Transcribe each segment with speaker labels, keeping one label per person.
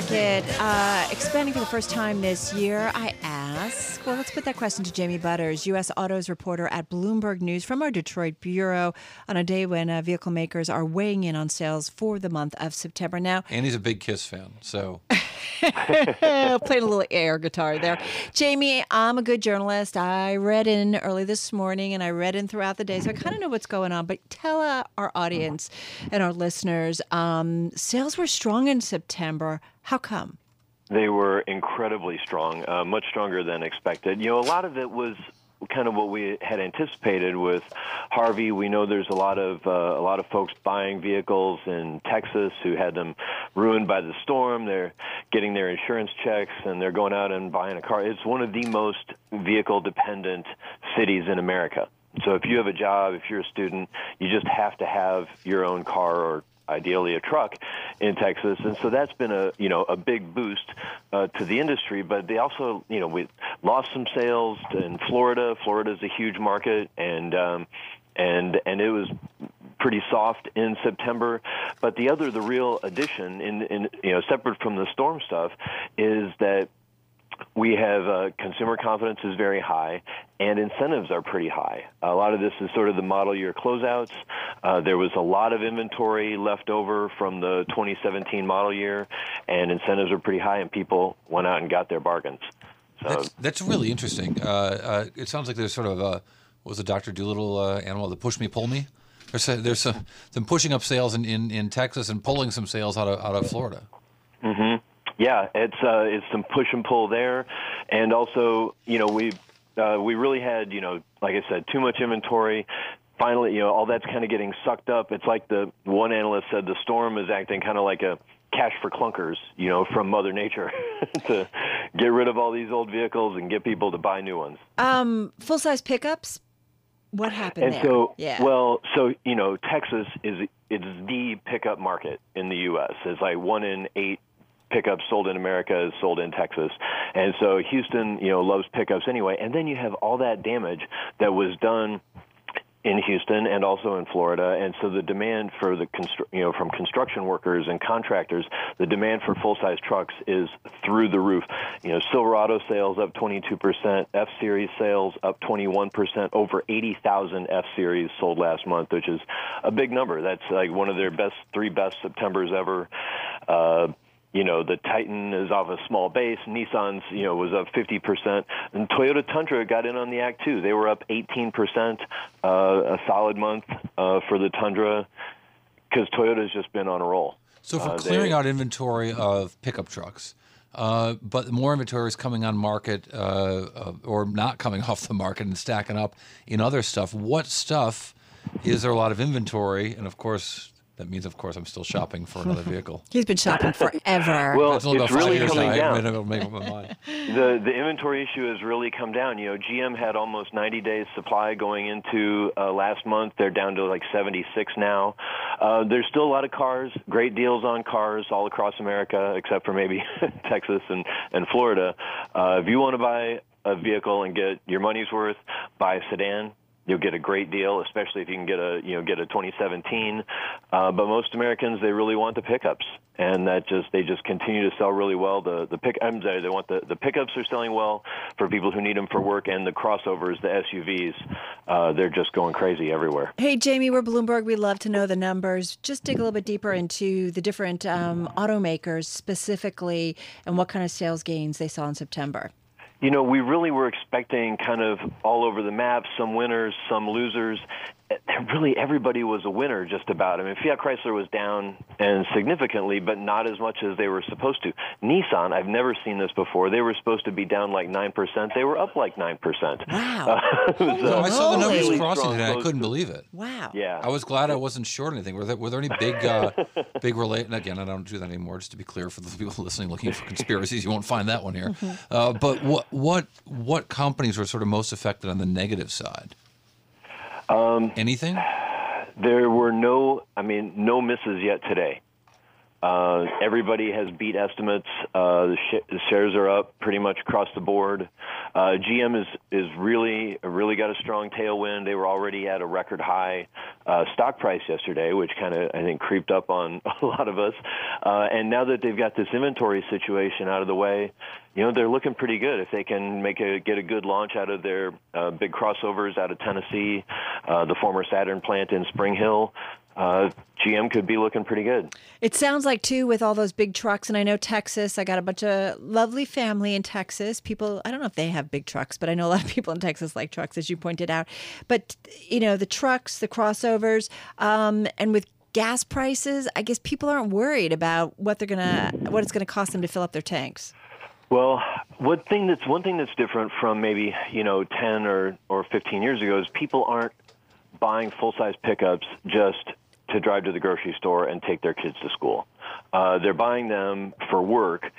Speaker 1: market uh, expanding for the first time this year? I ask. Well, let's put that question to Jamie Butters, U.S. Autos reporter at Bloomberg News from our Detroit bureau, on a day when uh, vehicle makers are weighing in on sales for the month of September. Now,
Speaker 2: and he's a big Kiss fan, so
Speaker 1: playing a little air guitar there. Jamie, I'm a good journalist. I read in early this morning and I read in throughout the day, so I kind of know what's going on. But tell uh, our audience and our listeners, um, sales were strong in September. How come?
Speaker 3: They were incredibly strong, uh, much stronger than expected. You know, a lot of it was kind of what we had anticipated with Harvey. We know there's a lot of uh, a lot of folks buying vehicles in Texas who had them ruined by the storm. They're getting their insurance checks and they're going out and buying a car. It's one of the most vehicle dependent cities in America. So if you have a job, if you're a student, you just have to have your own car or ideally a truck in Texas, and so that's been a you know a big boost uh, to the industry. But they also you know we lost some sales in Florida. Florida is a huge market, and um, and and it was pretty soft in September. But the other, the real addition, in, in you know, separate from the storm stuff, is that we have uh, consumer confidence is very high, and incentives are pretty high. A lot of this is sort of the model year closeouts. Uh, there was a lot of inventory left over from the 2017 model year, and incentives were pretty high, and people went out and got their bargains.
Speaker 2: So that's, that's really interesting. Uh, uh it sounds like there's sort of a was a Doctor Dolittle uh, animal, the push me pull me. There's a, there's a, some pushing up sales in, in, in Texas and pulling some sales out of out of Florida.
Speaker 3: Mm-hmm. Yeah, it's uh, it's some push and pull there, and also you know we uh, we really had you know like I said too much inventory. Finally, you know all that's kind of getting sucked up. It's like the one analyst said the storm is acting kind of like a cash for clunkers, you know, from Mother Nature to get rid of all these old vehicles and get people to buy new ones.
Speaker 1: Um, full size pickups. What happened
Speaker 3: and
Speaker 1: there?
Speaker 3: so,
Speaker 1: yeah.
Speaker 3: well, so you know, Texas is it's the pickup market in the U.S. It's like one in eight pickups sold in America is sold in Texas. And so Houston, you know, loves pickups anyway. And then you have all that damage that was done in Houston and also in Florida, and so the demand for the constru- you know from construction workers and contractors, the demand for full size trucks is through the roof. You know, Silverado sales up 22 percent, F Series sales up 21 percent, over 80,000 F Series sold last month, which is a big number. That's like one of their best three best September's ever. Uh, you know, the Titan is off a small base. Nissan's, you know, was up 50%. And Toyota Tundra got in on the act too. They were up 18%, uh, a solid month uh, for the Tundra because Toyota's just been on a roll.
Speaker 2: So for uh, clearing they, out inventory of pickup trucks, uh, but more inventory is coming on market uh, uh, or not coming off the market and stacking up in other stuff. What stuff is there a lot of inventory? And of course, that means, of course, I'm still shopping for another vehicle.
Speaker 1: He's been shopping forever.
Speaker 3: well, it's, it's really coming down.
Speaker 2: the
Speaker 3: the inventory issue has really come down. You know, GM had almost 90 days supply going into uh, last month. They're down to like 76 now. Uh, there's still a lot of cars, great deals on cars all across America, except for maybe Texas and and Florida. Uh, if you want to buy a vehicle and get your money's worth, buy a sedan you'll get a great deal, especially if you can get a you know get a 2017. Uh, but most Americans they really want the pickups, and that just they just continue to sell really well. The the pick I'm sorry, they want the the pickups are selling well for people who need them for work, and the crossovers, the SUVs, uh, they're just going crazy everywhere.
Speaker 1: Hey Jamie, we're Bloomberg. We love to know the numbers. Just dig a little bit deeper into the different um, automakers specifically, and what kind of sales gains they saw in September.
Speaker 3: You know, we really were expecting kind of all over the map, some winners, some losers, really everybody was a winner just about. I mean, Fiat Chrysler was down and significantly, but not as much as they were supposed to. Nissan, I've never seen this before. They were supposed to be down like nine percent. They were up like nine percent.
Speaker 1: Wow!
Speaker 2: Uh, no, I saw the numbers really crossing today. I couldn't believe it.
Speaker 1: Wow!
Speaker 3: Yeah,
Speaker 2: I was glad I wasn't short anything. Were there, were there any big, uh, big relate? And Again, I don't do that anymore. Just to be clear, for the people listening, looking for conspiracies, you won't find that one here. Uh, but what what what companies were sort of most affected on the negative side?
Speaker 3: Um,
Speaker 2: Anything?
Speaker 3: There were no, I mean, no misses yet today. Uh, everybody has beat estimates. Uh, the, sh- the, shares are up pretty much across the board. Uh, GM is is really really got a strong tailwind. They were already at a record high uh, stock price yesterday, which kind of I think creeped up on a lot of us. Uh, and now that they've got this inventory situation out of the way, you know they're looking pretty good if they can make a get a good launch out of their uh, big crossovers out of Tennessee, uh, the former Saturn plant in Spring Hill. Uh, GM could be looking pretty good.
Speaker 1: It sounds like too with all those big trucks, and I know Texas. I got a bunch of lovely family in Texas. People, I don't know if they have big trucks, but I know a lot of people in Texas like trucks, as you pointed out. But you know, the trucks, the crossovers, um, and with gas prices, I guess people aren't worried about what they're gonna, what it's gonna cost them to fill up their tanks.
Speaker 3: Well, one thing that's one thing that's different from maybe you know ten or or fifteen years ago is people aren't buying full size pickups just to drive to the grocery store and take their kids to school. Uh, they're buying them for work,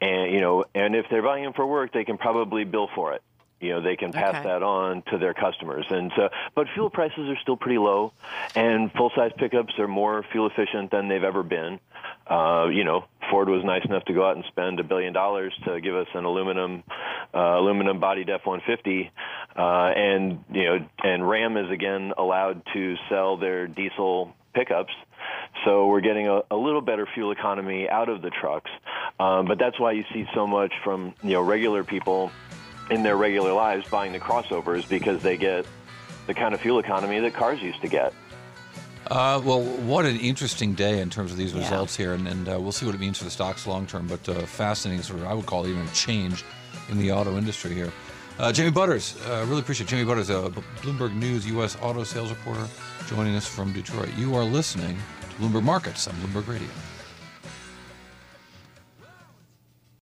Speaker 3: and you know, and if they're buying them for work, they can probably bill for it. You know, they can pass
Speaker 1: Okay.
Speaker 3: that on to their customers, and so. But fuel prices are still pretty low, and full size pickups are more fuel efficient than they've ever been. Uh, you know, Ford was nice enough to go out and spend a billion dollars to give us an aluminum uh, aluminum body F-150, uh, and you know, and Ram is again allowed to sell their diesel pickups. So we're getting a, a little better fuel economy out of the trucks, um, but that's why you see so much from you know regular people in their regular lives buying the crossovers because they get the kind of fuel economy that cars used to get.
Speaker 2: Uh, well, what an interesting day in terms of these
Speaker 1: Yeah.
Speaker 2: results here, and, and uh, we'll see what it means for the stocks long term. But uh, fascinating, sort of, I would call it even a change in the auto industry here. Uh, Jamie Butters, uh, really appreciate Jamie Butters, a B- Bloomberg News U.S. auto sales reporter, joining us from Detroit. You are listening to Bloomberg Markets on Bloomberg Radio.